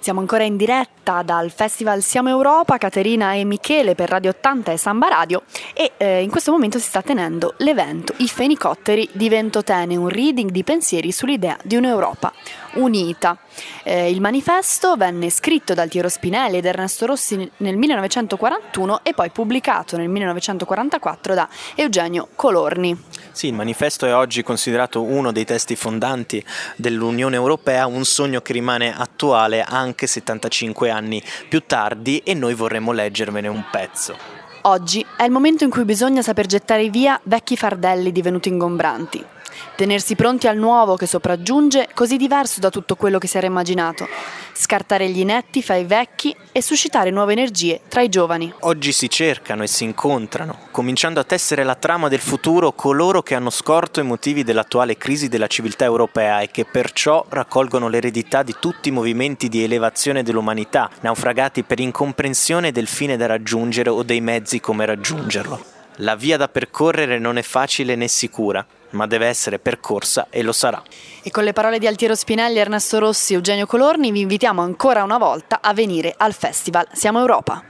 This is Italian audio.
Siamo ancora in diretta dal Festival Siamo Europa, Caterina e Michele per Radio 80 e Samba Radio e eh, in questo momento si sta tenendo l'evento I Fenicotteri di Ventotene, un reading di pensieri sull'idea di un'Europa unita. Eh, il manifesto venne scritto da Altiero Spinelli ed Ernesto Rossi nel 1941 e poi pubblicato nel 1944 da Eugenio Colorni. Sì, il manifesto è oggi considerato uno dei testi fondanti dell'Unione Europea, un sogno che rimane attuale anche 75 anni più tardi e noi vorremmo leggervene un pezzo. Oggi è il momento in cui bisogna saper gettare via vecchi fardelli divenuti ingombranti. Tenersi pronti al nuovo che sopraggiunge, così diverso da tutto quello che si era immaginato. Scartare gli inetti fra i vecchi e suscitare nuove energie tra i giovani. Oggi si cercano e si incontrano, cominciando a tessere la trama del futuro coloro che hanno scorto i motivi dell'attuale crisi della civiltà europea e che perciò raccolgono l'eredità di tutti i movimenti di elevazione dell'umanità, naufragati per incomprensione del fine da raggiungere o dei mezzi come raggiungerlo. La via da percorrere non è facile né sicura, ma deve essere percorsa e lo sarà. E con le parole di Altiero Spinelli, Ernesto Rossi e Eugenio Colorni vi invitiamo ancora una volta a venire al Festival Siamo Europa.